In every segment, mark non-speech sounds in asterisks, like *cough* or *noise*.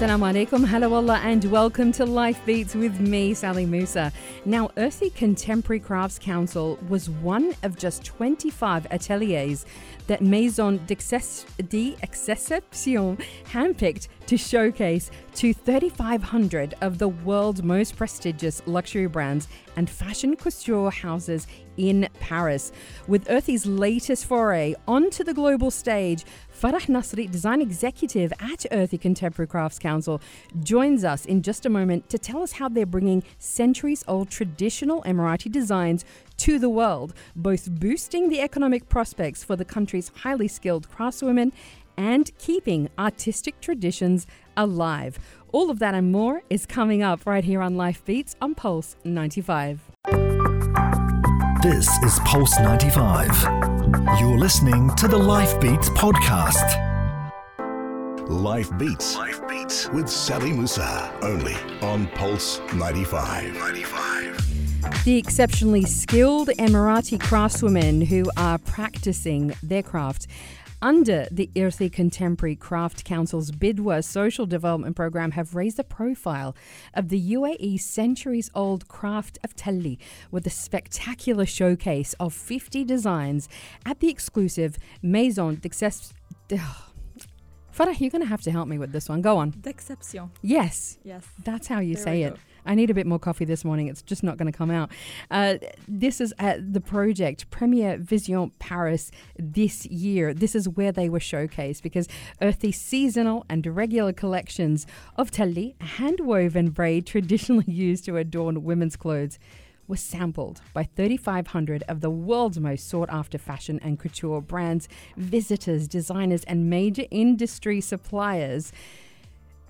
Assalamu alaikum, hello Allah, and welcome to Life Beats with me, Sally Musa. Now, Irthi Contemporary Crafts Council was one of just 25 ateliers that Maison d'Exception handpicked to showcase to 3,500 of the world's most prestigious luxury brands and fashion couture houses in Paris. With Irthi's latest foray onto the global stage, Farah Nasri, design executive at Irthi Contemporary Crafts Council, joins us in just a moment to tell us how they're bringing centuries old traditional Emirati designs to the world, both boosting the economic prospects for the country's highly skilled craftswomen and keeping artistic traditions alive. All of that and more is coming up right here on Life Beats on Pulse 95. This is Pulse 95. You're listening to the Life Beats podcast. Life Beats. Life Beats with Sally Musa. Only on Pulse 95. 95. The exceptionally skilled Emirati craftswomen who are practicing their craft under the Irthi Contemporary Craft Council's Bidwa social development program have raised the profile of the UAE centuries old craft of Telli with a spectacular showcase of 50 designs at the exclusive Maison d'Exception. *sighs* Farah, you're going to have to help me with this one. Go on. D'exception. Yes. Yes. That's how you There say it. go. I need a bit more coffee this morning. It's just not going to come out. Uh, this is at the project Premier Vision Paris this year. This is where they were showcased because Irthi seasonal and regular collections of tali, hand woven braid traditionally *laughs* used to adorn women's clothes, was sampled by 3,500 of the world's most sought after fashion and couture brands, visitors, designers, and major industry suppliers.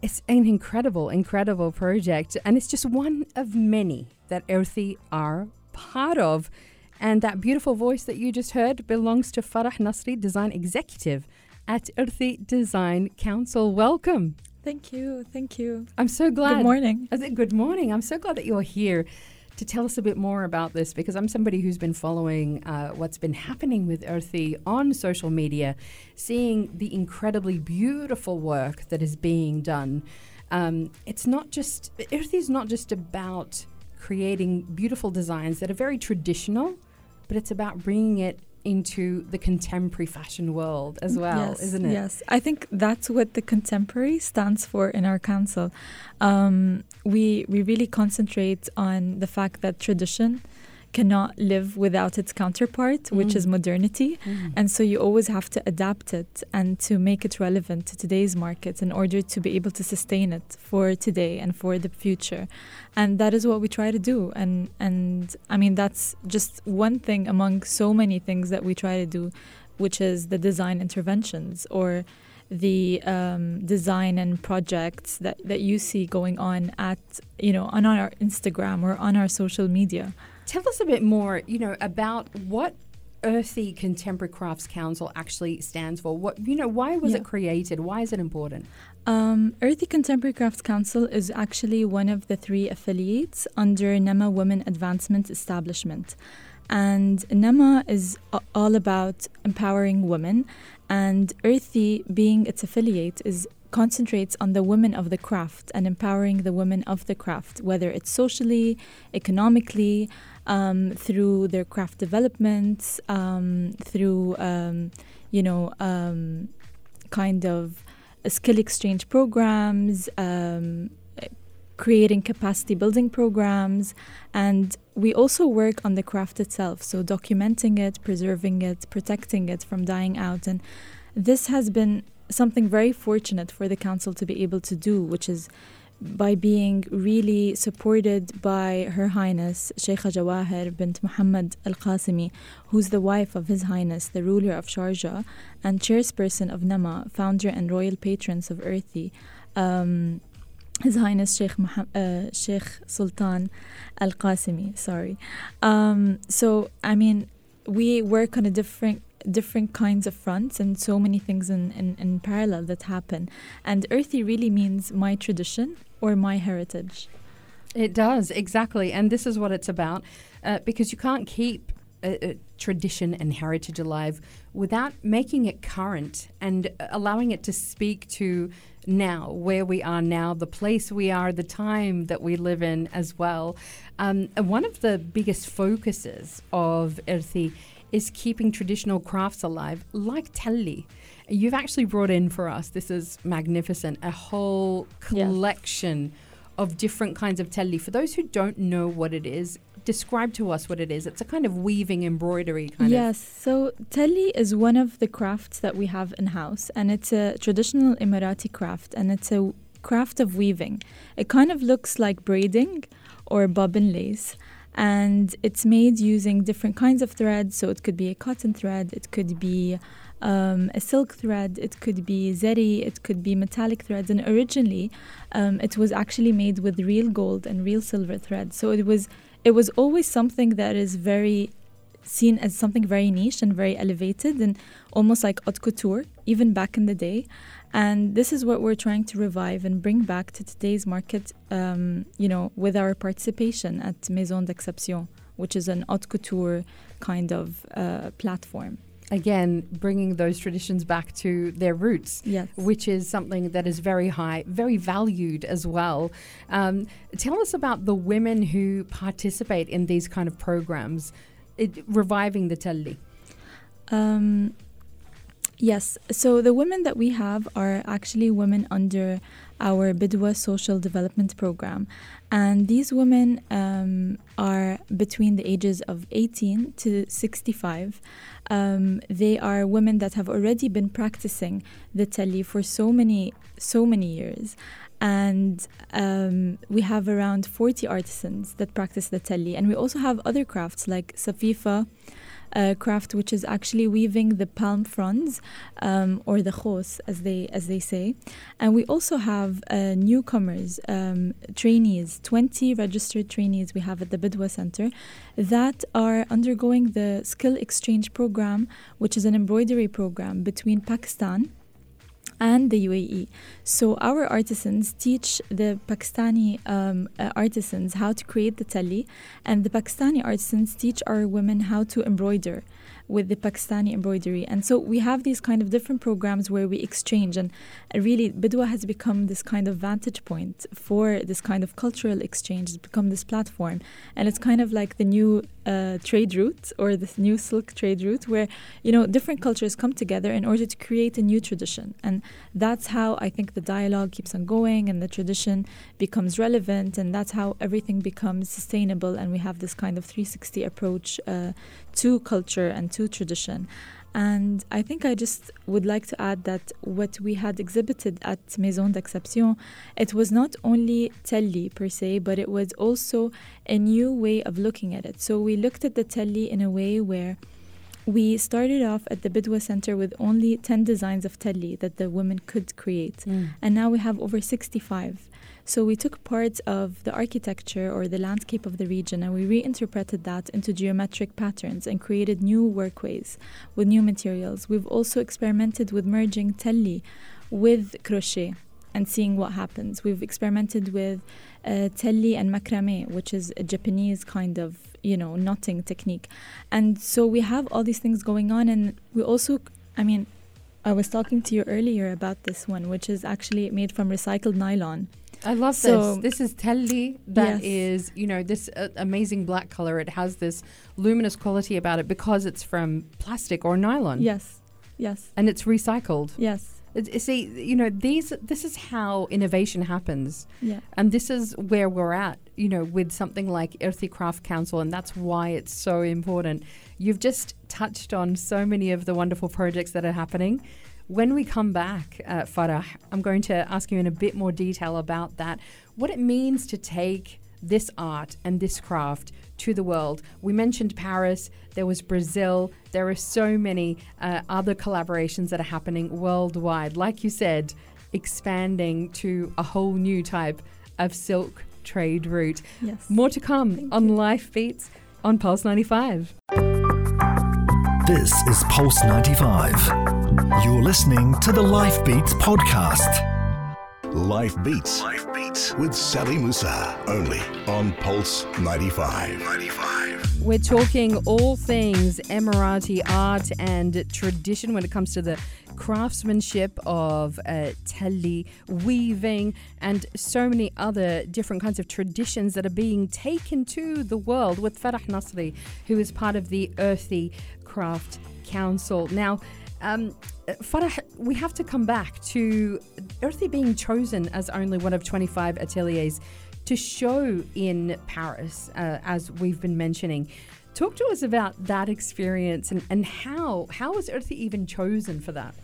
It's an incredible, incredible project, and it's just one of many that Irthi are part of. And that beautiful voice that you just heard belongs to Farah Nasri, design executive at Irthi Design Council. Welcome. Thank you. Thank you. I'm so glad. Good morning. I said, Good morning. I'm so glad that you're here to tell us a bit more about this because I'm somebody who's been following uh, what's been happening with Irthi on social media, seeing the incredibly beautiful work that is being done. Um, it's not just, Irthi is not just about creating beautiful designs that are very traditional, but it's about bringing it into the contemporary fashion world as well, yes, isn't it? Yes. I think that's what the contemporary stands for in our council. Um, we we really concentrate on the fact that tradition cannot live without its counterpart, which Mm. is modernity. Mm. And so you always have to adapt it and to make it relevant to today's market in order to be able to sustain it for today and for the future. And that is what we try to do. And and I mean that's just one thing among so many things that we try to do, which is the design interventions or the um, design and projects that, that you see going on at you know on our Instagram or on our social media. Tell us a bit more, you know, about what Irthi Contemporary Crafts Council actually stands for. What you know, why was Yeah. it created? Why is it important? Um, Irthi Contemporary Crafts Council is actually one of the three affiliates under Nama Women Advancement Establishment. And Nama is all about empowering women, and Irthi, being its affiliate, is concentrates on the women of the craft and empowering the women of the craft, whether it's socially, economically, um, through their craft development, um, through um, you know, um, kind of skill exchange programs, um, creating capacity building programs, and we also work on the craft itself, so documenting it, preserving it, protecting it from dying out. And this has been something very fortunate for the council to be able to do, which is by being really supported by Her Highness Sheikha Jawahir bint Muhammad Al Qasimi, who's the wife of His Highness, the ruler of Sharjah, and chairperson of Nama, founder and royal patrons of Earthy. Um, His Highness Sheikh, uh, Sheikh Sultan Al Qasimi, sorry. Um, so, I mean, we work on a different different kinds of fronts and so many things in, in, in parallel that happen. And Irthi really means my tradition or my heritage. It does, exactly. And this is what it's about uh, because you can't keep a, a tradition and heritage alive without making it current and allowing it to speak to now, where we are now, the place we are, the time that we live in as well. Um, one of the biggest focuses of Irthi is keeping traditional crafts alive, like telli. You've actually brought in for us, this is magnificent, a whole collection of different kinds of telli. For those who don't know what it is, describe to us what it is. It's a kind of weaving embroidery kind yes, of. Yes. So telli is one of the crafts that we have in house, and it's a traditional Emirati craft, and it's a craft of weaving. It kind of looks like braiding or bobbin lace. And it's made using different kinds of threads. So it could be a cotton thread, it could be um, a silk thread, it could be zeri, it could be metallic threads. And originally, um, it was actually made with real gold and real silver thread. So it was it was always something that is very seen as something very niche and very elevated and almost like haute couture, even back in the day. And this is what we're trying to revive and bring back to today's market, um, you know, with our participation at Maison d'Exception, which is an haute couture kind of uh, platform again bringing those traditions back to their roots, yes. which is something that is very high, very valued as well. Um, tell us about the women who participate in these kind of programs, it, reviving the telli. Um, yes, so the women that we have are actually women under our Bidwa Social Development Program. And these women um, are between the ages of 18 to 65. Um, they are women that have already been practicing the telli for so many, so many years. And um, we have around 40 artisans that practice the telli. And we also have other crafts like safifa, uh, craft, which is actually weaving the palm fronds um, or the khos, as they as they say. And we also have uh, newcomers, um, trainees, 20 registered trainees we have at the Bidwa Center that are undergoing the skill exchange program, which is an embroidery program between Pakistan and the UAE. So our artisans teach the Pakistani um, uh, artisans how to create the telli, and the Pakistani artisans teach our women how to embroider with the Pakistani embroidery. And so we have these kind of different programs where we exchange. And really, Bidwa has become this kind of vantage point for this kind of cultural exchange. It's become this platform. And it's kind of like the new uh, trade route or this new silk trade route where, you know, different cultures come together in order to create a new tradition. And that's how I think the dialogue keeps on going and the tradition becomes relevant. And that's how everything becomes sustainable. And we have this kind of 360 approach uh, to culture and to tradition. And I think I just would like to add that what we had exhibited at Maison d'Exception, it was not only telli per se, but it was also a new way of looking at it. So we looked at the telli in a way where we started off at the Bidwa Center with only 10 designs of telli that the women could create. Mm. And now we have over 65. So we took parts of the architecture or the landscape of the region and we reinterpreted that into geometric patterns and created new workways with new materials. We've also experimented with merging telli with crochet and seeing what happens. We've experimented with uh, telli and macrame, which is a Japanese kind of you know knotting technique, and so we have all these things going on, and we also, I mean, I was talking to you earlier about this one, which is actually made from recycled nylon. I love so this. This is Telli. that yes. is, you know, this uh, amazing black color. It has this luminous quality about it because it's from plastic or nylon. Yes, yes. And it's recycled. Yes. It, see, you know, these. This is how innovation happens. Yeah. And this is where we're at. You know, with something like Irthi Craft Council, and that's why it's so important. You've just touched on so many of the wonderful projects that are happening. When we come back, uh, Farah, I'm going to ask you in a bit more detail about that, what it means to take this art and this craft to the world. We mentioned Paris, there was Brazil, there are so many uh, other collaborations that are happening worldwide. Like you said, expanding to a whole new type of silk trade route. Yes. More to come Thank on you. Life Beats on Pulse 95. This is Pulse 95. You're listening to the Life Beats podcast. Life Beats. Life Beats with Sally Musa. Only on Pulse 95. 95. We're talking all things Emirati art and tradition when it comes to the craftsmanship of uh, telli, weaving, and so many other different kinds of traditions that are being taken to the world with Farah Nasri, who is part of the Irthi Craft Council. Now, um, Farah, we have to come back to Irthi being chosen as only one of 25 ateliers to show in Paris, uh, as we've been mentioning. Talk to us about that experience and, and how how was Irthi even chosen for that?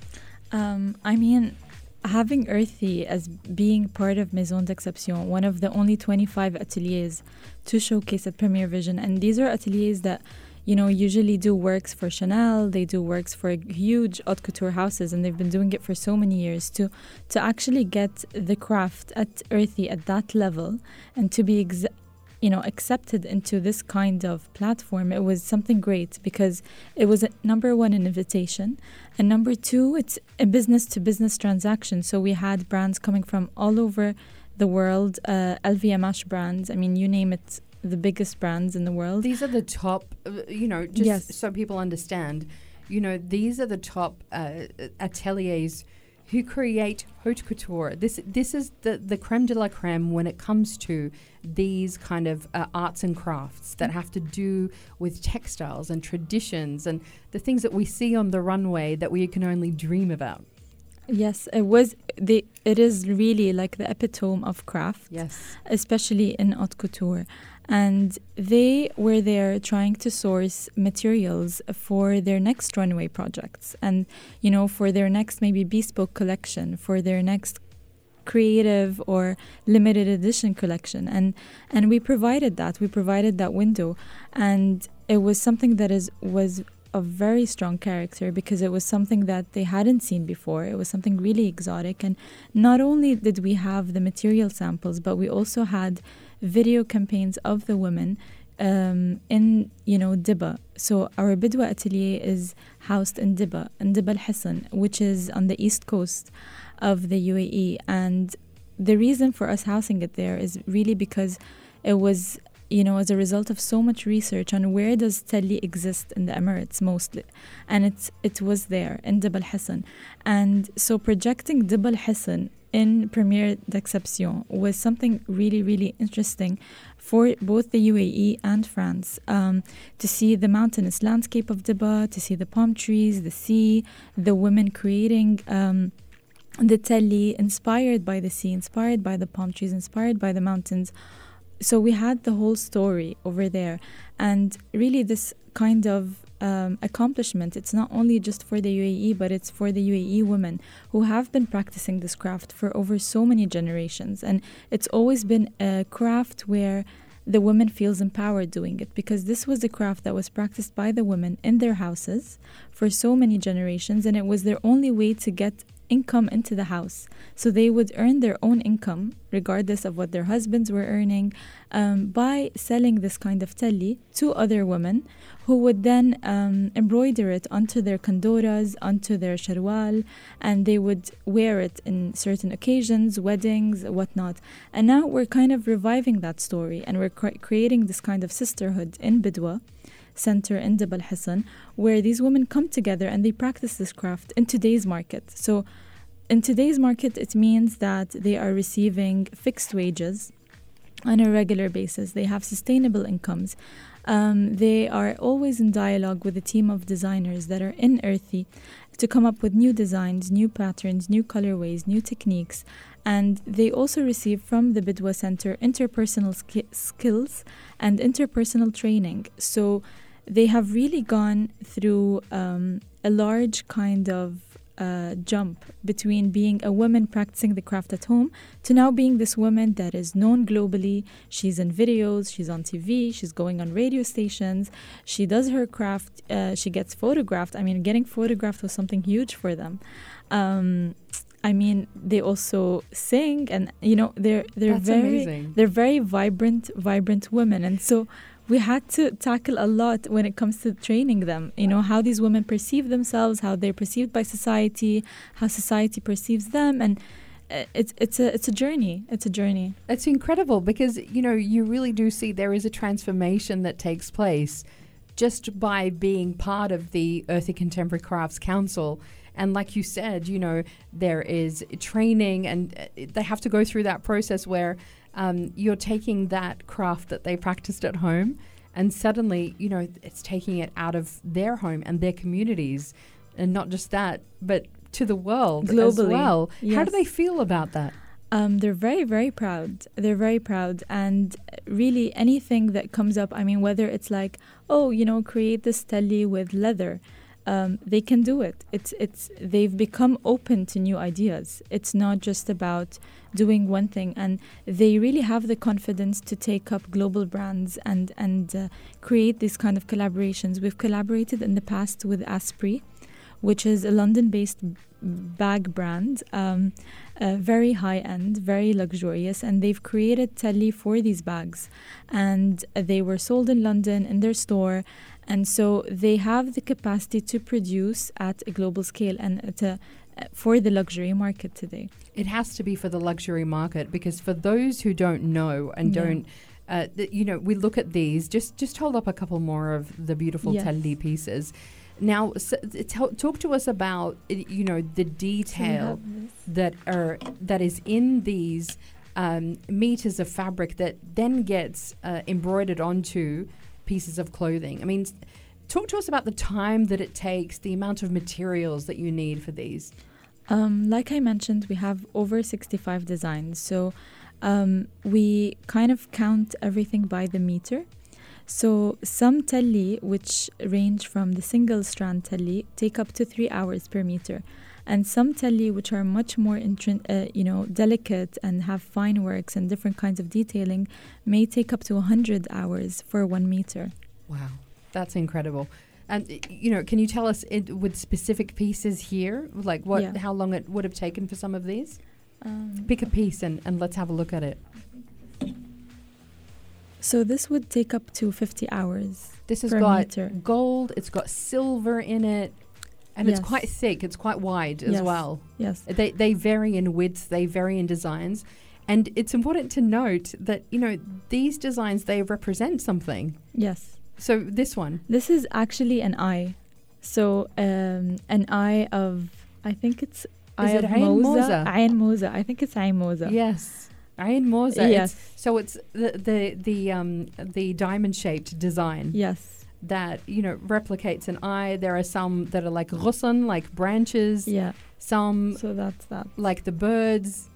Um, I mean, having Irthi as being part of Maison d'Exception, one of the only 25 ateliers to showcase at Premier Vision, and these are ateliers that you know, usually do works for Chanel, they do works for huge haute couture houses, and they've been doing it for so many years. To to actually get the craft at Irthi at that level, and to be ex- you know accepted into this kind of platform it was something great because it was a, number one an invitation and number two it's a business to business transaction so we had brands coming from all over the world uh, lvmh brands i mean you name it the biggest brands in the world. These are the top, uh, you know, just Yes. so people understand, you know, these are the top uh, ateliers who create haute couture. This this is the, the creme de la creme when it comes to these kind of uh, arts and crafts that have to do with textiles and traditions and the things that we see on the runway that we can only dream about. Yes, it was the it is really like the epitome of craft. Yes. especially in haute couture. And they were there trying to source materials for their next runway projects. And, you know, for their next maybe bespoke collection, for their next creative or limited edition collection. And and we provided that. We provided that window. And it was something that is was a very strong character because it was something that they hadn't seen before it was something really exotic and not only did we have the material samples but we also had video campaigns of the women um, in you know Diba. So our Bidwa atelier is housed in Diba, in Diba Al Hassan, which is on the east coast of the UAE. And the reason for us housing it there is really because it was you know as a result of so much research on where does Telli exist in the Emirates mostly and it's it was there in Dib Al Hassan and so projecting Dib Al Hassan in Premier d'Exception was something really really interesting for both the UAE and France um, to see the mountainous landscape of Diba, to see the palm trees, the sea, the women creating um, the telli, inspired by the sea, inspired by the palm trees, inspired by the mountains. So we had the whole story over there, and really this kind of um, accomplishment. It's not only just for the UAE, but it's for the UAE women who have been practicing this craft for over so many generations, and it's always been a craft where the woman feels empowered doing it because this was a craft that was practiced by the women in their houses for so many generations, and it was their only way to get income into the house. So they would earn their own income, regardless of what their husbands were earning, um, by selling this kind of telli to other women who would then um, embroider it onto their kandoras, onto their sharwal, and they would wear it in certain occasions, weddings, whatnot. And now we're kind of reviving that story and we're cre- creating this kind of sisterhood in Bidwa center in Dib Al Hassan, where these women come together and they practice this craft in today's market. So, in today's market, it means that they are receiving fixed wages on a regular basis. They have sustainable incomes. Um, they are always in dialogue with a team of designers that are in Irthi to come up with new designs, new patterns, new colorways, new techniques. And they also receive from the Bidwa Center interpersonal sk- skills and interpersonal training. So they have really gone through um, a large kind of uh, jump between being a woman practicing the craft at home to now being this woman that is known globally. She's in videos, she's on TV, she's going on radio stations, she does her craft, uh, she gets photographed. I mean, getting photographed was something huge for them. Um, I mean, they also sing, and you know, they're they're That's very amazing. they're very vibrant, vibrant women, and so we had to tackle a lot when it comes to training them. You know how these women perceive themselves, how they're perceived by society, how society perceives them, and uh, it's it's a it's a journey. It's a journey. It's incredible because you know you really do see there is a transformation that takes place just by being part of the Irthi Contemporary Crafts Council. And like you said, you know, there is training, and uh, they have to go through that process where um, you're taking that craft that they practiced at home, and suddenly, you know, it's taking it out of their home and their communities, and not just that, but to the world Globally, as well. How do they feel about that? Um, they're very, very proud. They're very proud. And really, anything that comes up, I mean, whether it's like, oh, you know, create this telli with leather, um, they can do it. It's, it's, they've become open to new ideas. It's not just about doing one thing. And they really have the confidence to take up global brands and, and uh, create these kind of collaborations. We've collaborated in the past with Asprey, which is a London based bag brand. Um, uh, very high end, very luxurious, and they've created telli for these bags, and they were sold in London in their store, and so they have the capacity to produce at a global scale and to, uh, for the luxury market today. It has to be for the luxury market because for those who don't know and Yeah. don't, uh, th- you know, we look at these. Just just hold up a couple more of the beautiful Yes. telli pieces. Now, s tell talk to us about uh, you know the detail that are that is in these um, meters of fabric that then gets uh, embroidered onto pieces of clothing. I mean, talk to us about the time that it takes, the amount of materials that you need for these. Um, like I mentioned, we have over 65 designs. So um, we kind of count everything by the meter. So some telli, which range from the single strand telly, take up to three hours per meter. And some telli, which are much more uh, you know, delicate and have fine works and different kinds of detailing, may take up to 100 hours for one meter. Wow, that's incredible. And you know, can you tell us it, with specific pieces here, like what, Yeah. how long it would have taken for some of these? Um, Pick a piece and, and let's have a look at it. so this would take up to 50 hours. This has got meter. gold, it's got silver in it, and it's quite thick. It's quite wide as Yes. well. Yes. They they vary in width, they vary in designs, and it's important to note that you know these designs they represent something. Yes. So this one, This is actually an eye. So um, an eye of I think it's eye it of Ain Moza. Ain Moza. I think it's Ain Moza. yes, Ain Moza. It's- Yes. So it's the the the um the diamond shaped design Yes. That you know replicates an eye. There are some that are like ghusn, like branches. Yeah. Some So that's that. like the birds.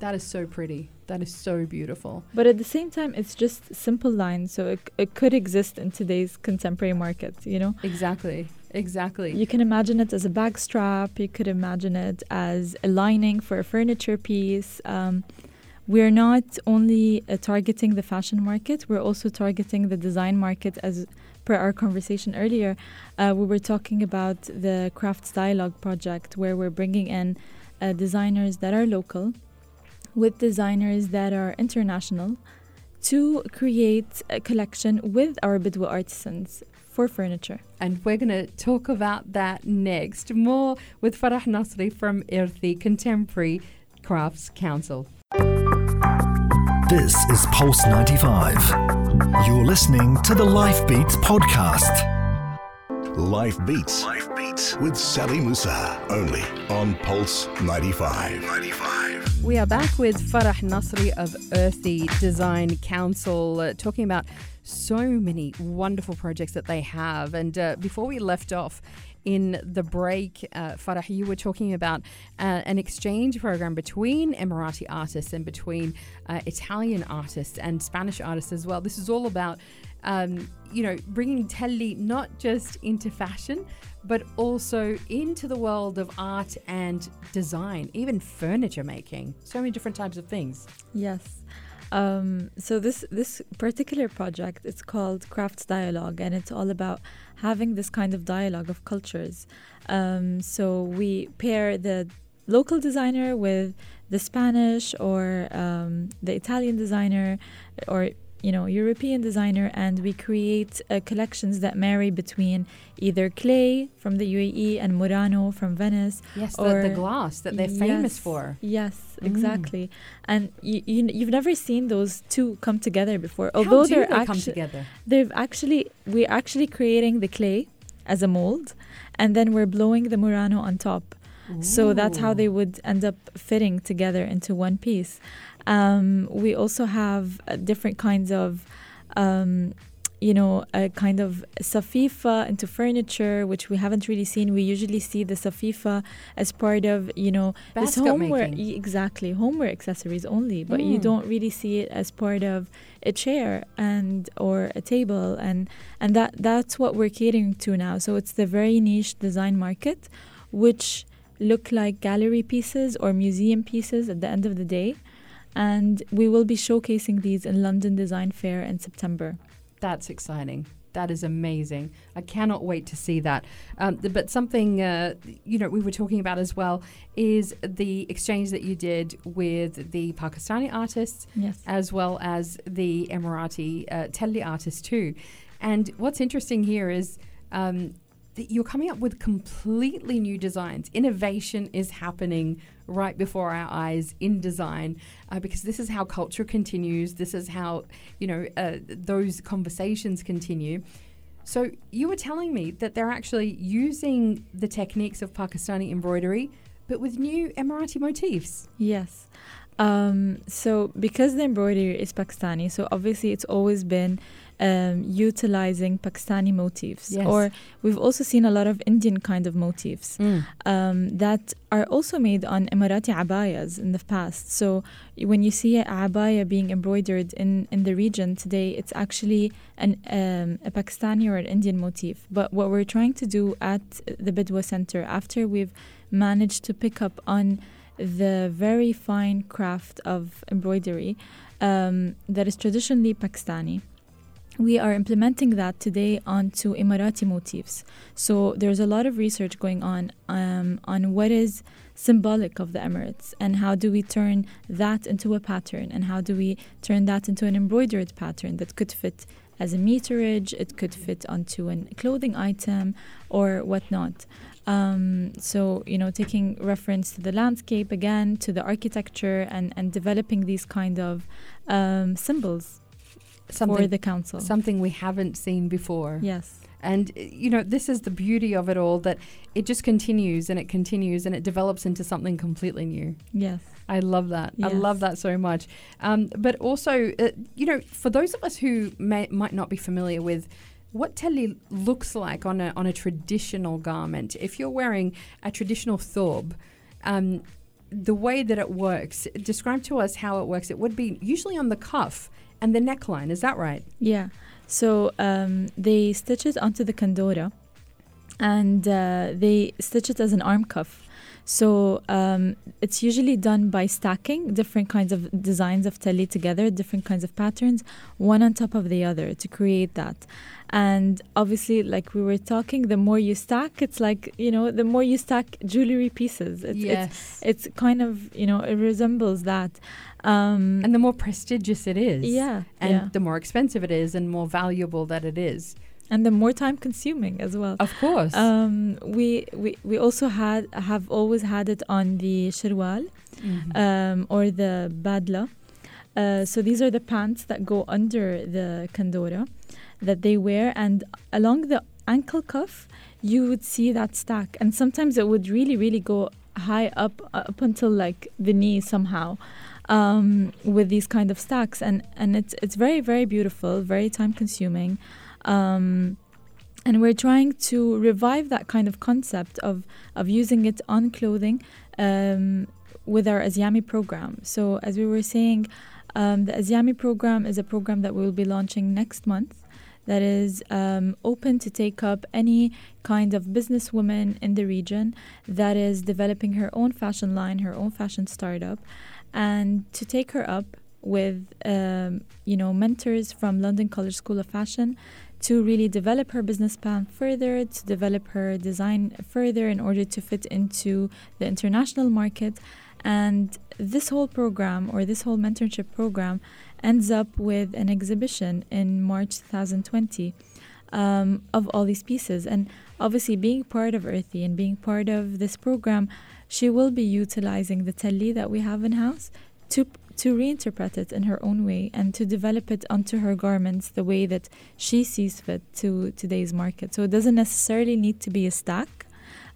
That is so pretty. That is so beautiful. But at the same time, it's just simple lines, so it, it could exist in today's contemporary market. You know, Exactly. Exactly. you can imagine it as a bag strap. You could imagine it as a lining for a furniture piece. Um, we're not only uh, targeting the fashion market; we're also targeting the design market. As per our conversation earlier, uh, we were talking about the Crafts Dialogue project, where we're bringing in uh, designers that are local with designers that are international to create a collection with our Bidwa artisans for furniture. And we're going to talk about that next. More with Farah Nasri from Irthi Contemporary Crafts Council. This is Pulse 95. You're listening to the Life Beats podcast. Life Beats. Life Beats with Sally Musa. Only on Pulse 95. 95. We are back with Farah Nasri of Irthi Design Council, uh, talking about so many wonderful projects that they have. And uh, before we left off in the break, uh, Farah, you were talking about uh, an exchange program between Emirati artists and between uh, Italian artists and Spanish artists as well. This is all about, um, you know, bringing telli not just into fashion, but also into the world of art and design, even furniture making. So many different types of things. Yes. Um, so this this particular project it's called Crafts Dialogue, and it's all about having this kind of dialogue of cultures. Um, so we pair the local designer with the Spanish or um, the Italian designer, or you know European designer, and we create uh, collections that marry between either clay from the UAE and Murano from Venice. Yes, the, or the glass that they're famous for. Yes, Mm. exactly. And you, you you've never seen those two come together before. How Although do they're they come together? they've actually we're actually creating the clay as a mold, and then we're blowing the Murano on top. So that's how they would end up fitting together into one piece. Um, we also have uh, different kinds of, um, you know, a kind of safifa into furniture, which we haven't really seen. We usually see the safifa as part of, you know, this homeware. making. Exactly, homeware accessories only, but you Mm. don't really see it as part of a chair and or a table, and and that that's what we're catering to now. So it's the very niche design market, which look like gallery pieces or museum pieces at the end of the day. And we will be showcasing these in London Design Fair in September. That's exciting. That is amazing. I cannot wait to see that. Um, but something uh, you know we were talking about as well is the exchange that you did with the Pakistani artists Yes. as well as the Emirati uh, Telli artists too. And what's interesting here is um, that you're coming up with completely new designs. Innovation is happening right before our eyes in design uh, because this is how culture continues. This is how you know uh, those conversations continue. So you were telling me that they're actually using the techniques of Pakistani embroidery, but with new Emirati motifs. Yes. Um, so because the embroidery is Pakistani, so obviously it's always been um, utilizing Pakistani motifs. Yes. Or we've also seen a lot of Indian kind of motifs. um, that are also made on Emirati abayas in the past. So when you see a abaya being embroidered in, in the region today, it's actually an um, a Pakistani or an Indian motif. But what we're trying to do at the Bidwa Center, after we've managed to pick up on the very fine craft of embroidery um, that is traditionally Pakistani. We are implementing that today onto Emirati motifs. So there's a lot of research going on um, on what is symbolic of the Emirates and how do we turn that into a pattern and how do we turn that into an embroidered pattern that could fit as a meterage, it could fit onto a clothing item or whatnot. Um, so, you know, taking reference to the landscape again, to the architecture and, and developing these kind of um, symbols for Something, the council. something we haven't seen before. yes. And, you know, this is the beauty of it all that it just continues and it continues and it develops into something completely new. Yes. I love that. I love that so much. Um, but also, uh, you know, for those of us who may, might not be familiar with what telli looks like on a, on a traditional garment, if you're wearing a traditional thob, um, the way that it works, describe to us how it works. It would be usually on the cuff and the neckline. Is that right? Yeah. So um, they stitch it onto the kandora and uh, they stitch it as an arm cuff. So um, it's usually done by stacking different kinds of designs of telli together, different kinds of patterns, one on top of the other to create that. And obviously, like we were talking, the more you stack, it's like, you know, the more you stack jewelry pieces. It's, it's, it's kind of, you know, it resembles that. Um, and the more prestigious it is. yeah. And yeah. the more expensive it is and more valuable that it is. And the more time consuming as well. Of course. Um, we, we we also had have always had it on the shirwal Mhm. um, or the badla. Uh, so these are the pants that go under the kandora that they wear, and along the ankle cuff, you would see that stack, and sometimes it would really really go high up up until like the knee somehow. Um, with these kind of stacks, and and it's it's very very beautiful, very time consuming. Um, and we're trying to revive that kind of concept of of using it on clothing um, with our Azyami program. So as we were saying, um, the Azyami program is a program that we will be launching next month. That is um, open to take up any kind of businesswoman in the region that is developing her own fashion line, her own fashion startup, and to take her up with um, you know mentors from London College School of Fashion to really develop her business plan further, to develop her design further in order to fit into the international market, And this whole program or this whole mentorship program ends up with an exhibition in March 2020 um, of all these pieces. And obviously, being part of Irthi and being part of this program, she will be utilizing the telli that we have in house to to reinterpret it in her own way and to develop it onto her garments the way that she sees fit to today's market. So it doesn't necessarily need to be a stack.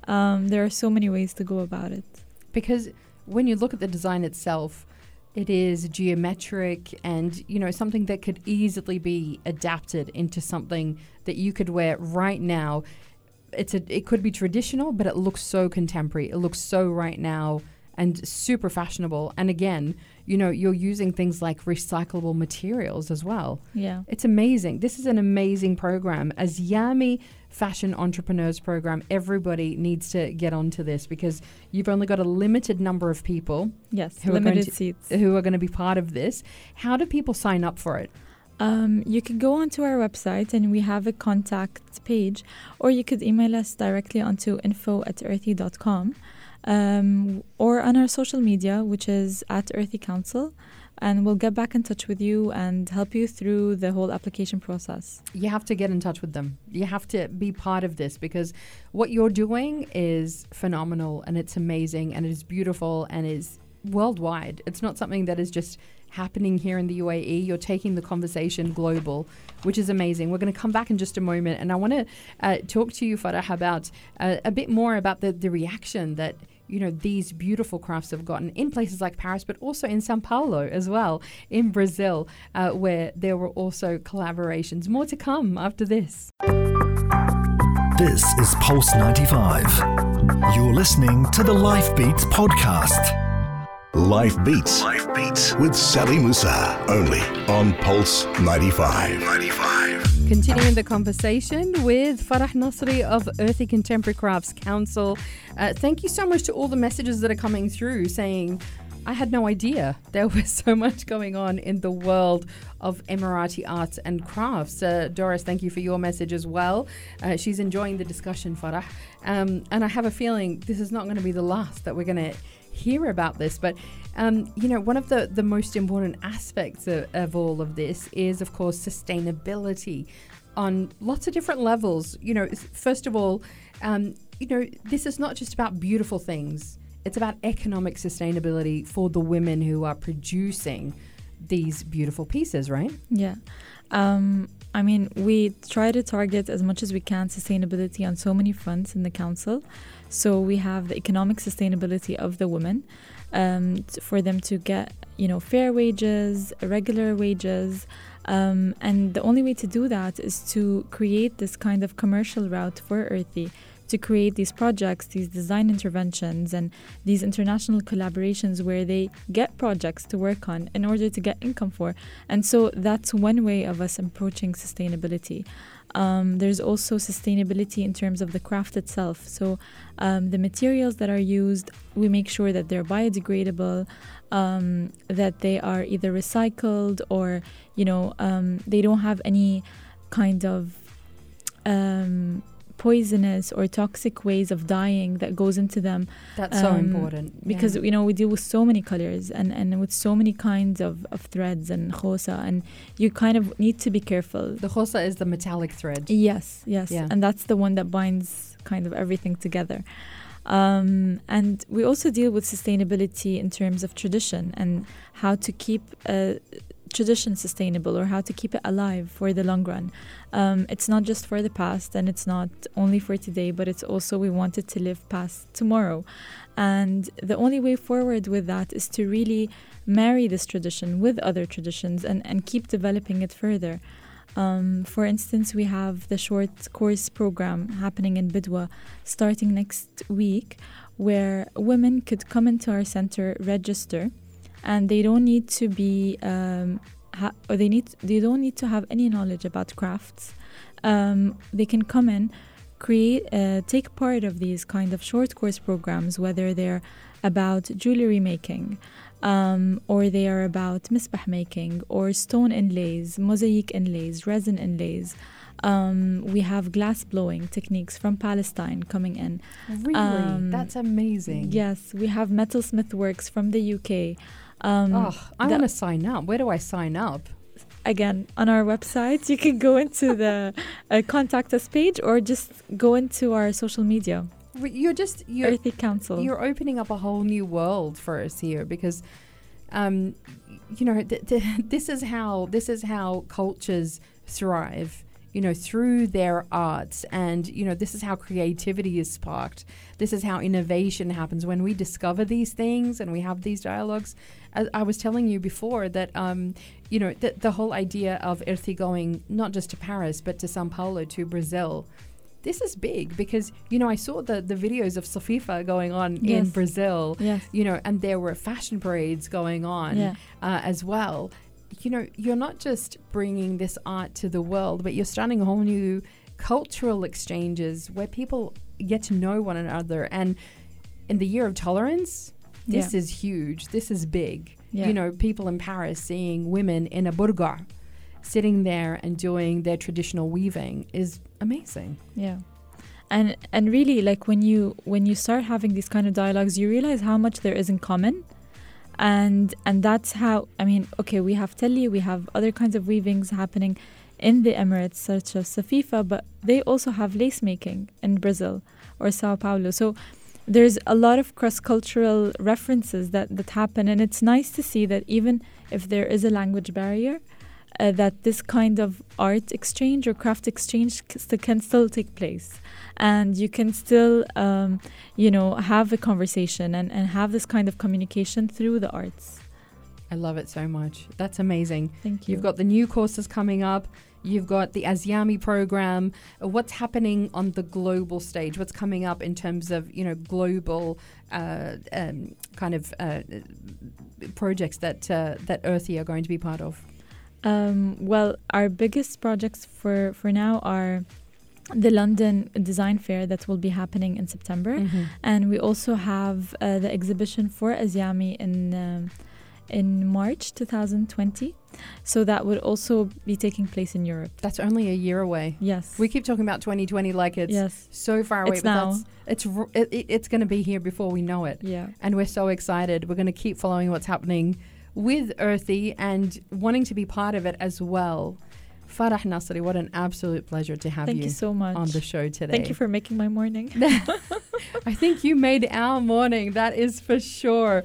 Um, there are so many ways to go about it. Because when you look at the design itself, it is geometric and you know something that could easily be adapted into something that you could wear right now it's a it could be traditional but it looks so contemporary it looks so right now and super fashionable and again you know you're using things like recyclable materials as well Yeah. it's amazing this is an amazing program as yami fashion entrepreneurs program everybody needs to get onto this because you've only got a limited number of people Yes. Who are going limited to- seats. who are going to be part of this. How do people sign up for it? Um, you could go onto our website and we have a contact page, or you could email us directly onto info at irthi.com um, or on our social media, which is at Irthi Council. And we'll get back in touch with you and help you through the whole application process. You have to get in touch with them. You have to be part of this because what you're doing is phenomenal and it's amazing and it is beautiful and is worldwide. It's not something that is just happening here in the UAE. You're taking the conversation global, which is amazing. We're going to come back in just a moment and I want to uh, talk to you, Farah, about uh, a bit more about the, the reaction that you know these beautiful crafts have gotten in places like Paris, but also in Sao Paulo as well, in Brazil, uh, where there were also collaborations. More to come after this. This is Pulse 95. You're listening to the Life Beats podcast. Life Beats. Life Beats with Sally Musa. Only on Pulse 95. 95. Continuing the conversation with Farah Nasri of Irthi Contemporary Crafts Council. Uh, thank you so much to all the messages that are coming through saying, I had no idea there was *laughs* so much going on in the world of Emirati arts and crafts. Uh, Doris, thank you for your message as well. Uh, she's enjoying the discussion, Farah. Um, and I have a feeling this is not going to be the last that we're going to hear about this. But, um, you know, one of the, the most important aspects of, of all of this is, of course, sustainability on lots of different levels. You know, first of all, um, you know, this is not just about beautiful things. It's about economic sustainability for the women who are producing these beautiful pieces, right? Yeah. Um, I mean, we try to target as much as we can sustainability on so many fronts in the council. So we have the economic sustainability of the women um, for them to get, you know, fair wages, regular wages. Um, and the only way to do that is to create this kind of commercial route for Irthi, to create these projects, these design interventions, and these international collaborations where they get projects to work on in order to get income for. And so that's one way of us approaching sustainability. Um, there's also sustainability in terms of the craft itself. So um, the materials that are used, we make sure that they're biodegradable, um, that they are either recycled or, you know, um, they don't have any kind of um, poisonous or toxic ways of dying that goes into them That's so Um, important because yeah. you know we deal with so many colors and, and with so many kinds of, of threads and khosa and you kind of need to be careful the khosa is the metallic thread. yes yes Yeah. and that's the one that binds kind of everything together um, and we also deal with sustainability in terms of tradition and how to keep uh, tradition sustainable or how to keep it alive for the long run um, it's not just for the past and it's not only for today but it's also we want it to live past tomorrow and the only way forward with that is to really marry this tradition with other traditions and, and keep developing it further. Um, for instance, we have the short course program happening in Bidwa starting next week, where women could come into our center, register, and they don't need to be um, ha- or they need they don't need to have any knowledge about crafts. Um, they can come in, create, uh, take part of these kind of short course programs, whether they're about jewelry making, um, or they are about misbah making, or stone inlays, mosaic inlays, resin inlays, Um, we have glass blowing techniques from Palestine coming in. Really? Um, That's amazing. Yes, we have Metalsmith Works from the UK. Um, Oh, I want to sign up. Where do I sign up? again on our website you can go into the uh, contact us page or just go into our social media. You're just you're Irthi council. you're opening up a whole new world for us here because um you know th- th- *laughs* this is how this is how cultures thrive you know through their arts. And you know this is how creativity is sparked. This is how innovation happens. When we discover these things and we have these dialogues as i was telling you before that um you know the, the whole idea of Irthi going not just to paris but to sao paulo to brazil this is big because you know I saw the the videos of Safifa going on in Brazil, yes you know, and there were fashion parades going on Yeah. uh, as well. You know, you're not just bringing this art to the world, but you're starting a whole new cultural exchanges where people get to know one another. And in the year of tolerance, this Yeah. is huge. This is big. Yeah. You know, people in Paris seeing women in a burqa sitting there and doing their traditional weaving is amazing. yeah and and really like when you when you start having these kind of dialogues you realize how much there is in common and and that's how i mean okay we have telli we have other kinds of weavings happening in the emirates such as safifa but they also have lace making in brazil or sao paulo so there's a lot of cross-cultural references that that happen and it's nice to see that even if there is a language barrier uh, that this kind of art exchange or craft exchange c- can still take place and you can still um, you know have a conversation and, and have this kind of communication through the arts I love it so much. That's amazing. thank you You've got the new courses coming up. You've got the Azyami program. What's happening on the global stage? What's coming up in terms of you know global uh, um, kind of uh, projects that uh, that Irthi are going to be part of? Um, well, our biggest projects for, for now are the London Design Fair that will be happening in September, Mm-hmm. and we also have uh, the exhibition for Azyami in um, in March 2020. So that would also be taking place in Europe. That's only a year away. Yes. We keep talking about 2020 like it's yes. so far away, It's but now. that's it's it, it, it's going to be here before we know it. Yeah. and we're so excited. We're going to keep following what's happening with Irthi and wanting to be part of it as well. Farah Nasri, what an absolute pleasure to have Thank you, you so much. on the show today. Thank you for making my morning. *laughs* I think you made our morning, that is for sure.